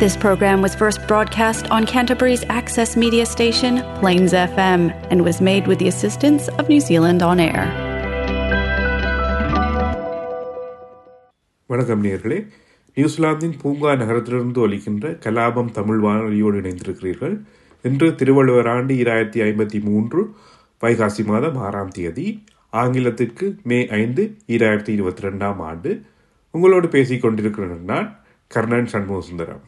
This program was first broadcast on Canterbury's access media station, Plains FM, and was made with the assistance of New Zealand On Air. வணக்கம் நேர்களே நியூசிலாந்தின் பூங்கா நகரத்திலிருந்து ஒலிக்கின்ற கலாபம் தமிழ் வானொலியோடு இணைந்திருக்கிறீர்கள் இன்று திருவள்ளுவர் ஆண்டு இராயிரத்தி ஐம்பத்தி மூன்று வைகாசி மாதம் ஆறாம் தேதி ஆங்கிலத்திற்கு மே ஐந்து இராயிரத்தி இருபத்தி ரெண்டாம் ஆண்டு உங்களோடு பேசிக் கொண்டிருக்கிறேன் நான் கர்ணன் சண்முகசுந்தரம்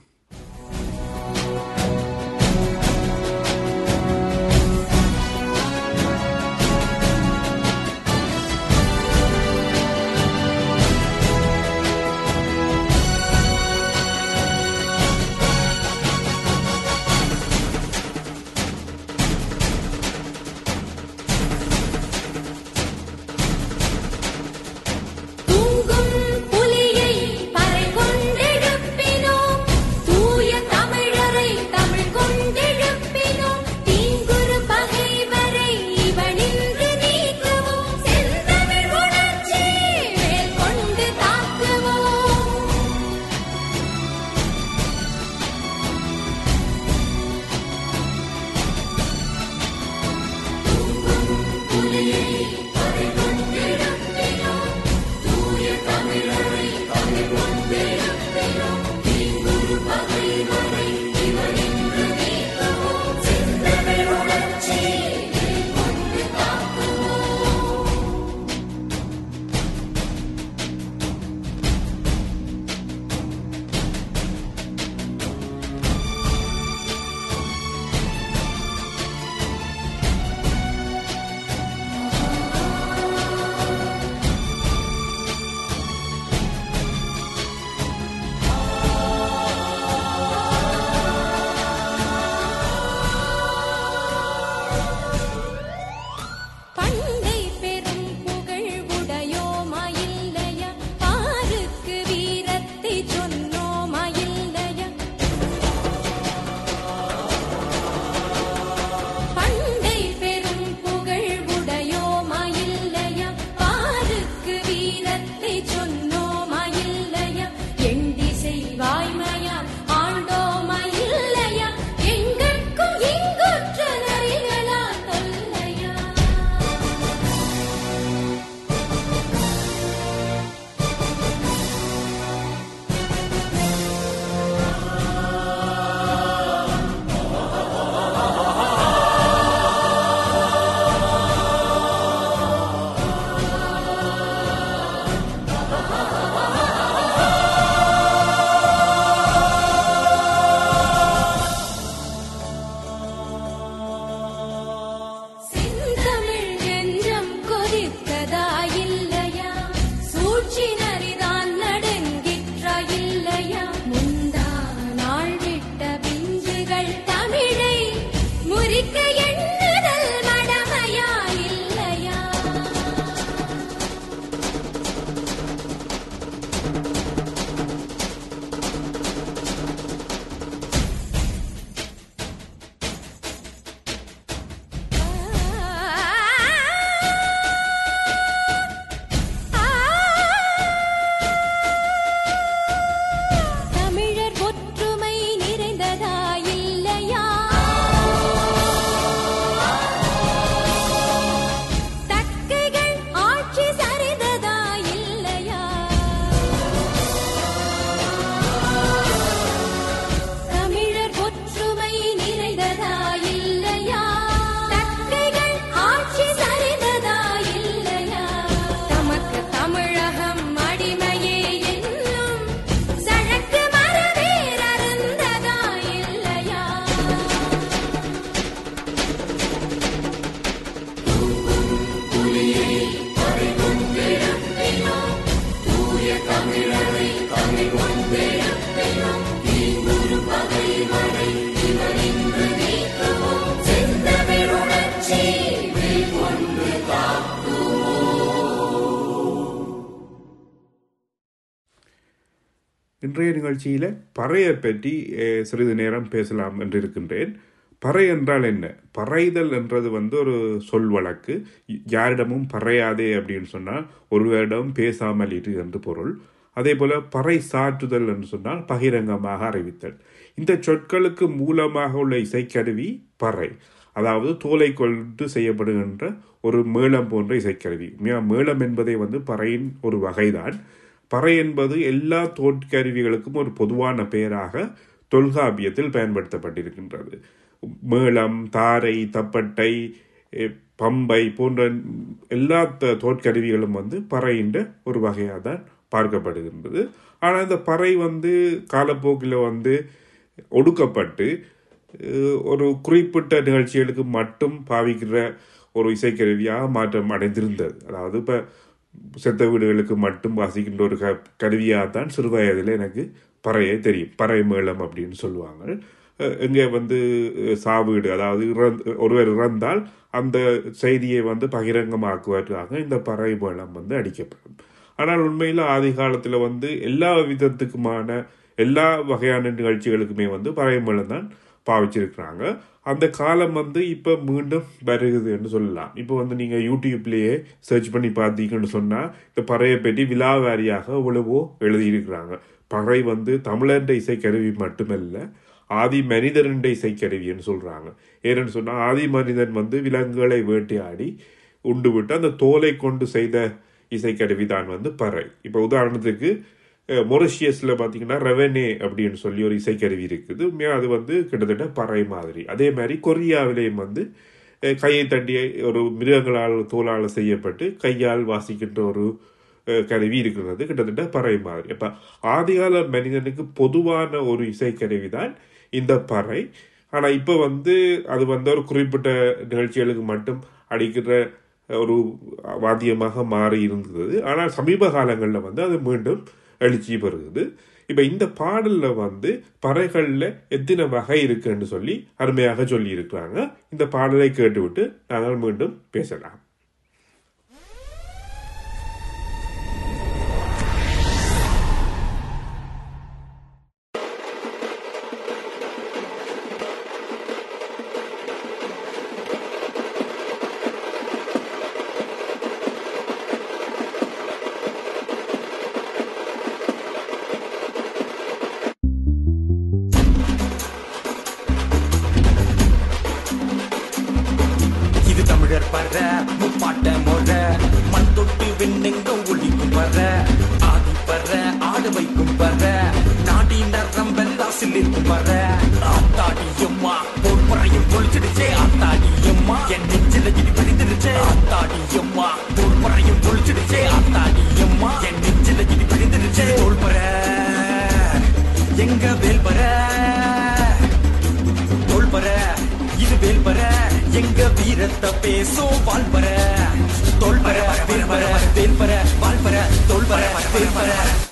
இன்றைய நிகழ்ச்சியில் பறையை பற்றி சிறிது நேரம் பேசலாம் என்று இருக்கின்றேன் பறை என்றால் என்ன? பறைதல் என்றது வந்து ஒரு சொல் வழக்கு. யாரிடமும் பறையாதே அப்படின்னு சொன்னால் ஒருவரிடம் பேசாமல் இரு என்று பொருள். அதே போல் பறை சாற்றுதல் என்று சொன்னால் பகிரங்கமாக அறிவித்தல். இந்த சொற்களுக்கு மூலமாக உள்ள இசைக்கருவி பறை. அதாவது தோலை கொண்டு செய்யப்படுகின்ற ஒரு மேளம் போன்ற இசைக்கருவி. மேளம் என்பதே வந்து பறையின் ஒரு வகைதான். பறை என்பது எல்லா தோற்கருவிகளுக்கும் ஒரு பொதுவான பெயராக தொல்காப்பியத்தில் பயன்படுத்தப்பட்டிருக்கின்றது. மேளம் தாரை தப்பட்டை பம்பை போன்ற எல்லா தோற்கருவிகளும் வந்து பறையின்ற ஒரு வகையாக தான் பார்க்கப்படுகின்றது. ஆனால் இந்த பறை வந்து காலப்போக்கில் வந்து ஒடுக்கப்பட்டு ஒரு குறிப்பிட்ட நிகழ்ச்சிகளுக்கு மட்டும் பாவிக்கிற ஒரு இசைக்கருவியாக மாற்றம் அடைந்திருந்தது. அதாவது இப்போ செத்த வீடுகளுக்கு மட்டும் வாசிக்கின்ற ஒரு க கருவியாக தான் சிறுவயதில் எனக்கு பறையே தெரியும். பறை மேளம் அப்படின்னு சொல்லுவாங்க. இங்கே வந்து சாவீடு அதாவது இறந்து ஒருவர் இறந்தால் அந்த செய்தியை வந்து பகிரங்கமாக்குவதற்காக இந்த பறை மேளம் வந்து அடிக்கப்படும். ஆனால் உண்மையில் ஆதி காலத்தில் வந்து எல்லா விதத்துக்குமான எல்லா வகையான நிகழ்ச்சிகளுக்குமே வந்து பறை மேளம் தான் பாவிச்சிருக்கிறாங்க. அந்த காலம் வந்து இப்போ மீண்டும் வருகுதுன்னு சொல்லலாம். இப்போ வந்து நீங்கள் யூடியூப்லேயே சர்ச் பண்ணி பார்த்தீங்கன்னு சொன்னால் இந்த பறையை பற்றி விழாவாரியாக எவ்வளவோ எழுதியிருக்கிறாங்க. பறை வந்து தமிழன்ற இசைக்கருவி மட்டுமல்ல ஆதி மனிதனின் இசைக்கருவின்னு சொல்கிறாங்க ஏன்னு சொன்னால் ஆதி மனிதன் வந்து விலங்குகளை வேட்டையாடி உண்டு விட்டு அந்த தோலை கொண்டு செய்த இசைக்கருவி தான் வந்து பறை இப்போ உதாரணத்துக்கு மொரிஷியஸில் பார்த்தீங்கன்னா ரெவெனே அப்படின்னு சொல்லி ஒரு இசைக்கருவி இருக்குது. உண்மையாக அது வந்து கிட்டத்தட்ட பறை மாதிரி. அதே மாதிரி கொரியாவிலேயும் வந்து கையை தண்டிய ஒரு மிருகங்களால் தோலால் செய்யப்பட்டு கையால் வாசிக்கின்ற ஒரு கருவி இருக்கிறது. கிட்டத்தட்ட பறை மாதிரி. அப்போ ஆதிகால மனிதனுக்கு பொதுவான ஒரு இசைக்கருவி தான் இந்த பறை. ஆனால் இப்போ வந்து அது வந்து ஒரு குறிப்பிட்ட நிகழ்ச்சிகளுக்கு மட்டும் அடிக்கிற ஒரு வாத்தியமாக மாறி இருந்தது. ஆனால் சமீப காலங்களில் வந்து அது மீண்டும் எழுச்சி பெறுகிறது. இப்போ இந்த பாடலில் வந்து பறைகளில் எத்தனை வகை இருக்குன்னு சொல்லி அருமையாக சொல்லியிருக்கிறாங்க. இந்த பாடலை கேட்டுவிட்டு நாங்கள் மீண்டும் பேசலாம். ஆடு வைக்கும் வர. நாடி நரம் வெல்லாசில் இருக்கும் வர. ஆத்தாடி அம்மா பொறுப்பறையும் பறையும் ஆத்தாடி அம்மா என் நெஞ்சில இடி பிடித்திருச்சே ஆத்தாடி அம்மா பொறுப்பறையும் பறையும் ஆத்தாடி அம்மா என் நெஞ்சில இடி பிடித்திருச்சே தோல்பற எங்க வேல்பற? தோல்பற இது வேல்பற. எங்க வீரத்தை பேசும் வாழ்பற. தோல்பற வேல்பற வேல்பற வாழ்பற தோல்பற வேல்பற.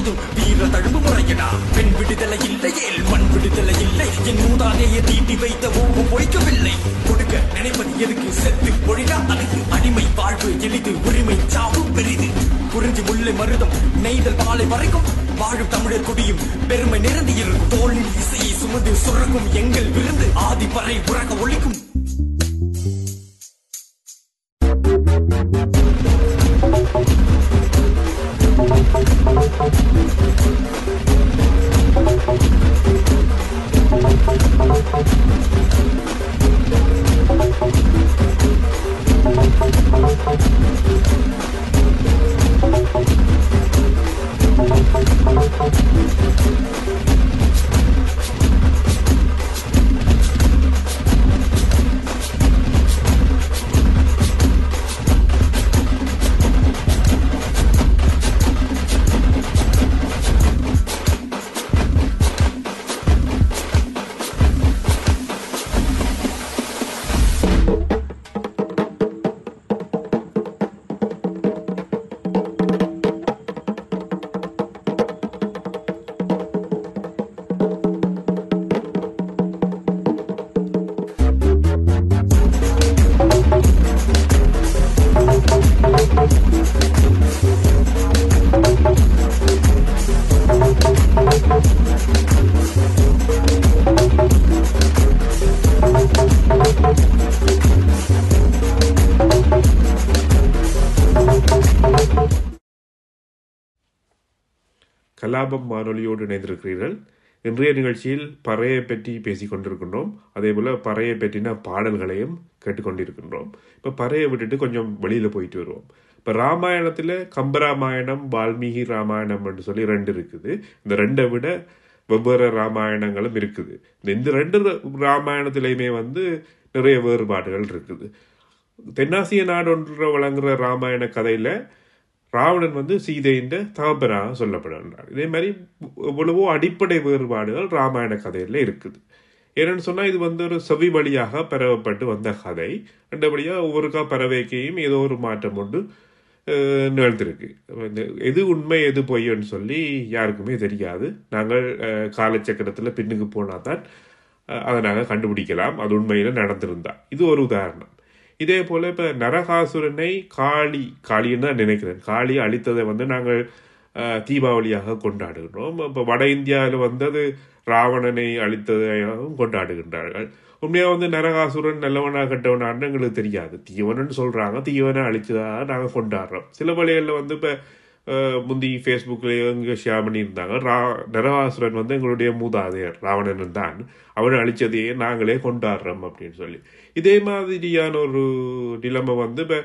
ஆண்டதும் வீர தழும்பு முறையடா. பெண் விடுதலை இல்லையே மண் விடுதலை இல்லை. என் மூதாதையை தீட்டி வைத்த ஓவும் பொய்க்கவில்லை கொடுக்க நினைப்பது எதுக்கு? செத்து பொழிடா அதுக்கு அடிமை வாழ்வு எளிது உரிமை சாவு பெரிது. குறிஞ்சி முல்லை மருதம் நெய்தல் பாலை வரைக்கும் வாழும் தமிழர் குடியும் பெருமை நிறந்து இருக்கும் தோளில் இசையை சுமந்து சுரக்கும் எங்கள் விருந்து. ஆதி பறை உறக ஒழிக்கும். கலாபம் வானொலியோடு இணைந்திருக்கிறீர்கள். இன்றைய நிகழ்ச்சியில் பறையை பற்றி பேசி கொண்டிருக்கின்றோம். அதே போல் பறையை பற்றின பாடல்களையும் கேட்டுக்கொண்டிருக்கின்றோம். இப்போ பறையை விட்டுட்டு கொஞ்சம் வெளியில் போயிட்டு வருவோம். இப்போ ராமாயணத்தில் கம்பராமாயணம் வால்மீகி ராமாயணம் என்று சொல்லி ரெண்டு இருக்குது. இந்த ரெண்டை விட வெவ்வேறு ராமாயணங்களும் இருக்குது. இந்த இந்த ரெண்டு ராமாயணத்திலையுமே வந்து நிறைய வேறுபாடுகள் இருக்குது. தென்னாசிய நாடு ஒன்று ராமாயண கதையில் ராவணன் வந்து சீதையின் தகப்பனாக சொல்லப்படுகின்றார். இதே மாதிரி எவ்வளவோ அடிப்படை வேறுபாடுகள் ராமாயண கதையில் இருக்குது. ஏன்னு சொன்னால் இது வந்து ஒரு செவி வழியாக பரவப்பட்டு வந்த கதை. ரெண்டபடியா ஒவ்வொருக்கா பறவைக்கையும் ஏதோ ஒரு மாற்றம் உண்டு நிகழ்ந்திருக்கு. இந்த எது உண்மை எது பொய்யன்னு சொல்லி யாருக்குமே தெரியாது. நாங்கள் காலச்சக்கரத்தில் பின்னுக்கு போனால் தான் அதை நாங்கள் கண்டுபிடிக்கலாம். அது உண்மையில் நடந்திருந்தா. இது ஒரு உதாரணம். இதே போல இப்போ நரகாசுரனை காளி காளின்னு தான் நினைக்கிறேன். காளி அழித்ததை வந்து நாங்கள் தீபாவளியாக கொண்டாடுகிறோம் இப்போ வட இந்தியாவில் வந்தது ராவணனை அழித்ததையாகவும் கொண்டாடுகின்றார்கள். உண்மையாக வந்து நரகாசுரன் நல்லவனாக கெட்டவனான்னு எங்களுக்கு தெரியாது. தீவனன்னு சொல்கிறாங்க தீவனை அழிச்சதாக நாங்கள் கொண்டாடுறோம். சில வழிகளில் வந்து இப்போ முந்தி ஃபேஸ்புக்லேயும் இங்கே ஷேர் பண்ணியிருந்தாங்க ரா நரகாசுரன் வந்து எங்களுடைய மூதாதையர் ராவணன் தான். அவன் அழிச்சதையே நாங்களே கொண்டாடுறோம் அப்படின்னு சொல்லி. இதே மாதிரியான ஒரு நிலைமை வந்து இப்போ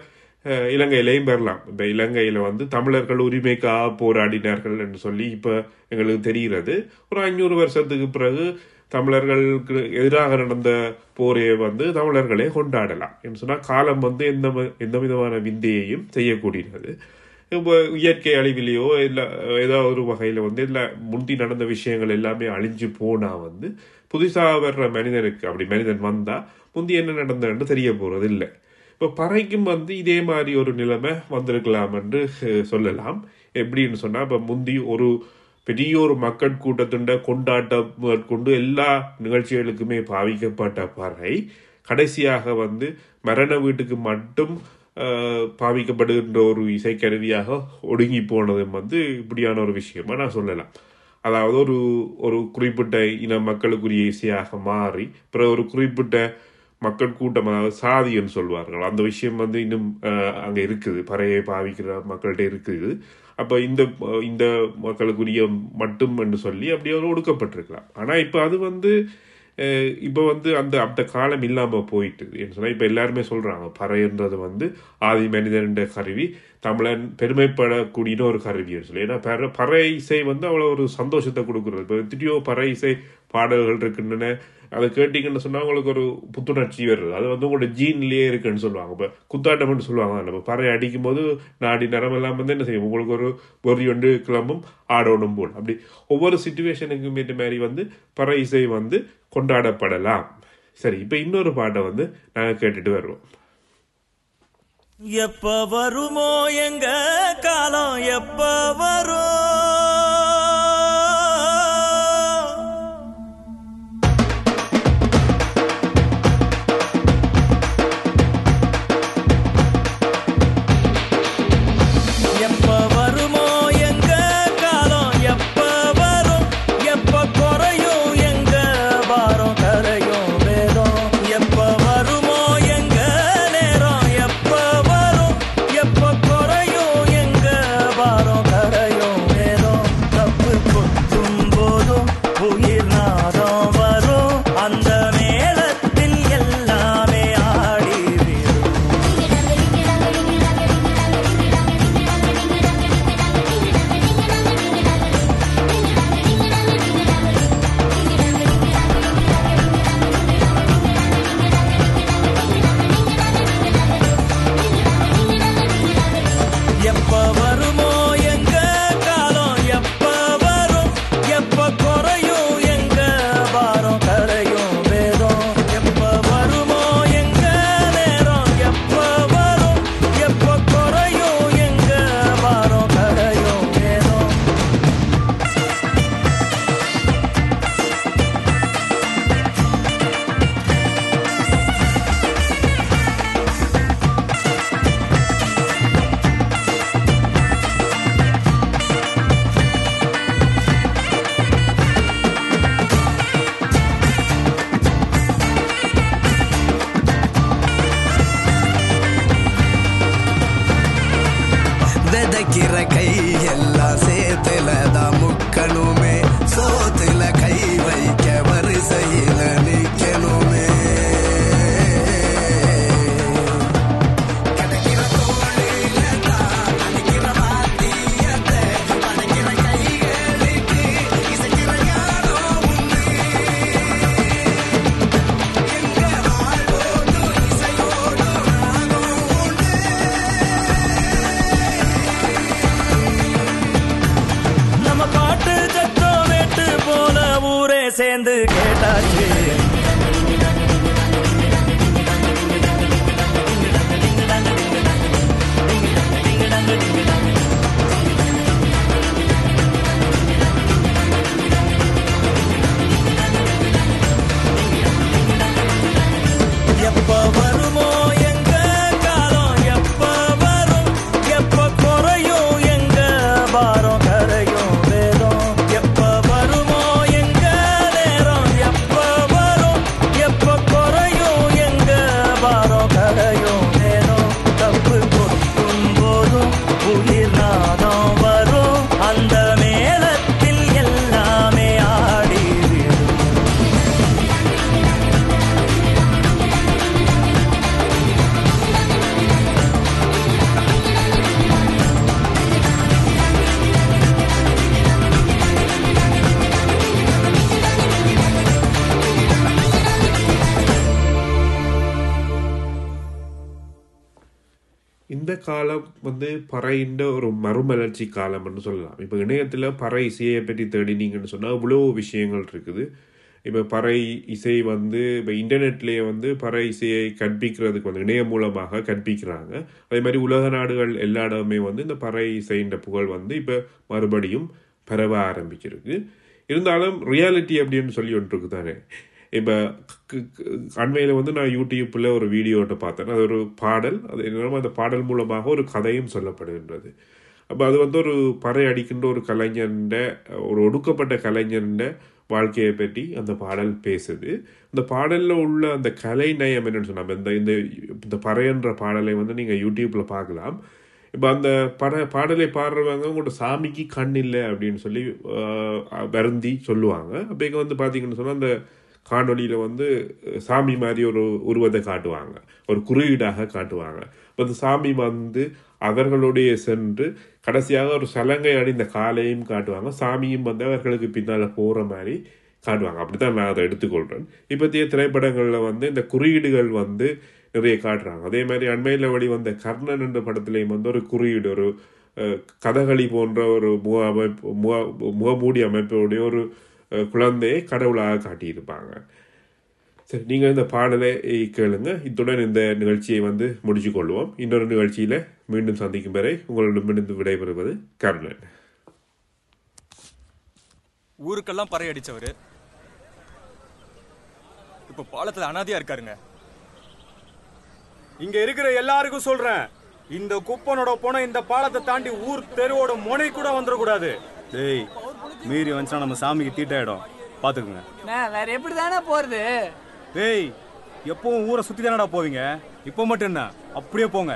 இலங்கையிலையும் பெறலாம். இப்போ இலங்கையில் வந்து தமிழர்கள் உரிமைக்காக போராடினார்கள் என்று சொல்லி இப்போ எங்களுக்கு தெரிகிறது. ஒரு ஐநூறு வருஷத்துக்கு பிறகு தமிழர்களுக்கு எதிராக நடந்த போரை வந்து தமிழர்களே கொண்டாடலாம். என்று சொன்னால் காலம் வந்து எந்த எந்த விதமான விந்தையையும் செய்யக்கூடியது. இயற்கை அழிவிலையோ இல்லை ஏதோ ஒரு வகையில் வந்து இல்லை முந்தி நடந்த விஷயங்கள் எல்லாமே அழிஞ்சு போனால் வந்து புதுசாக வர்ற மனிதனுக்கு அப்படி மனிதன் வந்தால் முந்தி என்ன நடந்ததுன்னு தெரிய போகிறது இல்லை இப்போ பறைக்கும் வந்து இதே மாதிரி ஒரு நிலைமை வந்திருக்கலாம் என்று சொல்லலாம். எப்படின்னு சொன்னால் இப்போ முந்தி ஒரு பெரிய ஒரு மக்கள் கூட்டத்துண்ட கொண்டாட்டம் கொண்டு எல்லா நிகழ்ச்சிகளுக்குமே பாவிக்கப்பட்ட பறை கடைசியாக வந்து மரண வீட்டுக்கு மட்டும் பாவிக்கப்படுகின்ற ஒரு இசைக்கருவியாக ஒடுங்கி போனதும் வந்து இப்படியான ஒரு விஷயமா. நான் சொல்லலாம். அதாவது ஒரு ஒரு குறிப்பிட்ட இன மக்களுக்குரிய இசையாக மாறி பிற ஒரு குறிப்பிட்ட மக்கள் கூட்டம் அதாவது சாதின்னு சொல்வார்கள். அந்த விஷயம் வந்து இன்னும் அங்கே இருக்குது. பறையை பாவிக்கிற மக்கள்கிட்ட இருக்குது. அப்போ இந்த இந்த மக்களுக்குரிய மட்டும் என்று சொல்லி அப்படியே ஒரு ஒடுக்கப்பட்டிருக்கலாம். ஆனால் இப்போ அது வந்து இப்போ வந்து அந்த அந்த காலம் இல்லாமல் போயிட்டு சொன்னால் இப்போ எல்லாருமே சொல்கிறாங்க பறைன்றது வந்து ஆதி மனிதன் கருவி தமிழன் பெருமைப்படக்கூடிய ஒரு கருவின்னு சொல்லி. ஏன்னா பற பறை இசை வந்து அவ்வளோ ஒரு சந்தோஷத்தை கொடுக்குறது. இப்போ எத்தனையோ பறை இசை பாடல்கள் இருக்கின்றன. அதை கேட்டிங்கன்னு சொன்னால் உங்களுக்கு ஒரு புத்துணர்ச்சி வருது. அது வந்து உங்களோட ஜீன்லேயே இருக்குன்னு சொல்லுவாங்க. இப்போ குத்தாட்டம்னு சொல்லுவாங்க. நம்ம பறை அடிக்கும் போது நாடி நரம் எல்லாம் வந்து என்ன செய்யும். உங்களுக்கு ஒரு பொறி ஒன்று கிளம்பும் ஆடோடும் போல். அப்படி ஒவ்வொரு சுச்சுவேஷனுக்கும் ஏற்ற மாதிரி வந்து பறை இசை வந்து கொண்டாடப்படலாம். சரி இப்போ இன்னொரு பாட்டை வந்து நாங்கள் கேட்டுட்டு வருவோம். எப்ப வருமோ எங்க காலம் எப்ப வரும்? பறையின்ற ஒரு மறுமலர்ச்சி காலம்னு சொல்லலாம். இப்போ இணையத்தில் பறை இசையை பற்றி தேடினீங்கன்னு சொன்னால் இவ்வளோ விஷயங்கள் இருக்குது. இப்போ பறை இசை வந்து இப்போ இன்டர்நெட்லேயே வந்து பறை இசையை கற்பிக்கிறதுக்கு வந்து இணையம் மூலமாக கற்பிக்கிறாங்க. அதே மாதிரி உலக நாடுகள் எல்லா இடமே வந்து இந்த பறை இசைன்ற புகழ் வந்து இப்போ மறுபடியும் பரவ ஆரம்பிச்சிருக்கு. இருந்தாலும் ரியாலிட்டி அப்படின்னு சொல்லி ஒன்று இருக்கு தானே இப்போ அண்மையில் வந்து நான் யூடியூப்பில் ஒரு வீடியோட்ட பார்த்தேன். அது ஒரு பாடல். அது என்னமோ அந்த பாடல் மூலமாக ஒரு கதையும் சொல்லப்படுகின்றது. அப்போ அது வந்து ஒரு பறை அடிக்கின்ற ஒரு கலைஞர்ன்ற ஒரு ஒடுக்கப்பட்ட கலைஞர்ன்ற வாழ்க்கையை பற்றி அந்த பாடல் பேசுது. அந்த பாடலில் உள்ள அந்த கலை நயம் என்னென்னு சொன்னால் இந்த இந்த இந்த பறையன்ற பாடலை வந்து நீங்கள் யூடியூப்பில் பார்க்கலாம். இப்போ அந்த பட பாடலை பாடுறவங்க உங்களோட சாமிக்கு கண் இல்லை அப்படின்னு சொல்லி வருந்தி சொல்லுவாங்க. அப்போ இங்கே வந்து பார்த்தீங்கன்னு சொன்னால் அந்த காணொளியில் வந்து சாமி மாதிரி ஒரு உருவத்தை காட்டுவாங்க. ஒரு குறியீடாக காட்டுவாங்க. இப்போ அந்த சாமி வந்து அவர்களுடைய சென்று கடைசியாக ஒரு சலங்கை அணிந்த காலையும் காட்டுவாங்க. சாமியும் வந்து அவர்களுக்கு பின்னால் போகிற மாதிரி காட்டுவாங்க. அப்படித்தான் நான் அதை எடுத்துக்கொள்கிறேன் இப்போத்திய திரைப்படங்களில் வந்து இந்த குறியீடுகள் வந்து நிறைய காட்டுறாங்க. அதே மாதிரி அண்மையில் வெளிவந்த கர்ணன் என்ற படத்துலேயும் வந்து ஒரு குறியீடு ஒரு கதகளி போன்ற ஒரு முக அமைப்பு முக முகமூடி அமைப்புடைய ஒரு குழந்தையை கடவுளாக காட்டியிருப்பாங்க. சரி நீங்கள் இந்த பாடலை கேளுங்க. இத்துடன் இந்த நிகழ்ச்சியை வந்து முடிச்சு கொள்வோம் இன்னொரு நிகழ்ச்சியில் மீண்டும் சந்திக்கும் வரை உங்களிடமிருந்து விடைபெறுவது கருணன். ஊருக்கெல்லாம் பறை அடித்தவர் இப்போ பாலத்தில் அனாதையா இருக்காருங்க. இங்கே இருக்கிற எல்லாருக்கும் சொல்கிறேன் இந்த குப்பனோட போன இந்த பாலத்தை தாண்டி ஊர் தெருவோட முனை கூட வந்துடக்கூடாது. டேய் மீறி வந்துச்சா நம்ம சாமிக்கு தீட்டாயிடும். பாத்துக்குங்க. வேற எப்படி தானே போறது? டேய் எப்பவும் ஊரை சுத்தி தானடா போவீங்க? இப்போ மட்டும் என்ன? அப்படியே போங்க.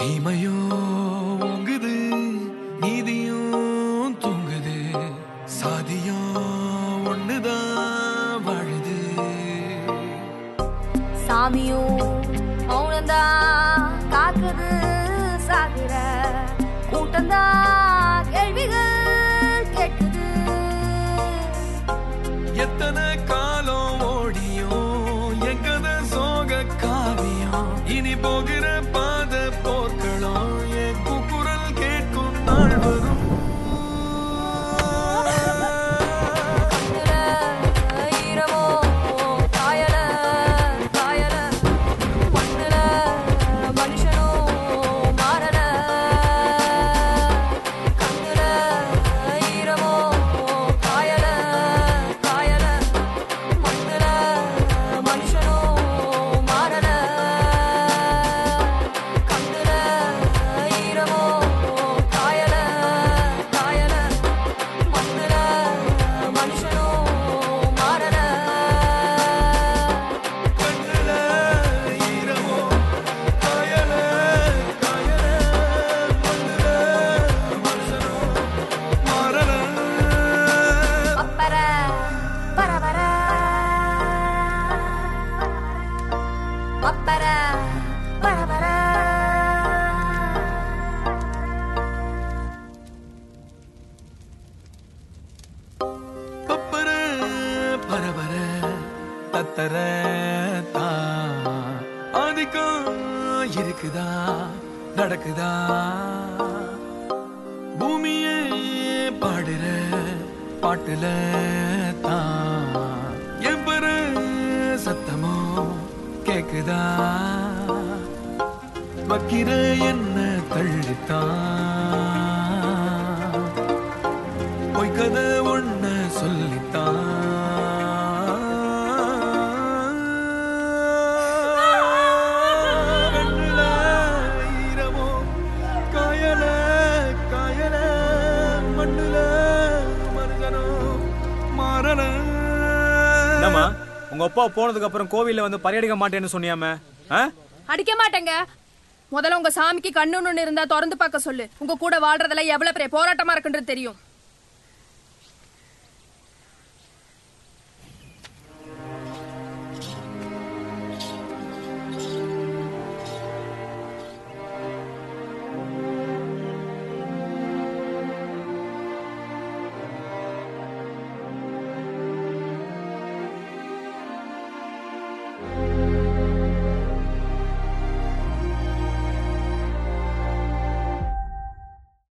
தீமையோ ஓங்குது நீதியோ தத்தர தா. ஆதிக்கம் இருக்குதா நடக்குதா? பூமியே பாடுற பாட்டுல தான் எம்பர சத்தமோ கேக்குதா? வக்கிர என்ன தள்ளித்தான்? உங்க அப்பா போனதுக்கு அப்புறம் கோவில்ல வந்து பரியடிக்க மாட்டேன்னு சொன்னியாமே? ஆ? அடிக்க மாட்டேங்க. முதல்ல உங்க சாமிக்கு கண்ணுன்னு இருந்தா திறந்து பார்க்க சொல்லு. உங்க கூட வாழ்றதெல்லாம் எவ்வளவு பெரிய போராட்டமா இருக்குன்றது தெரியும்.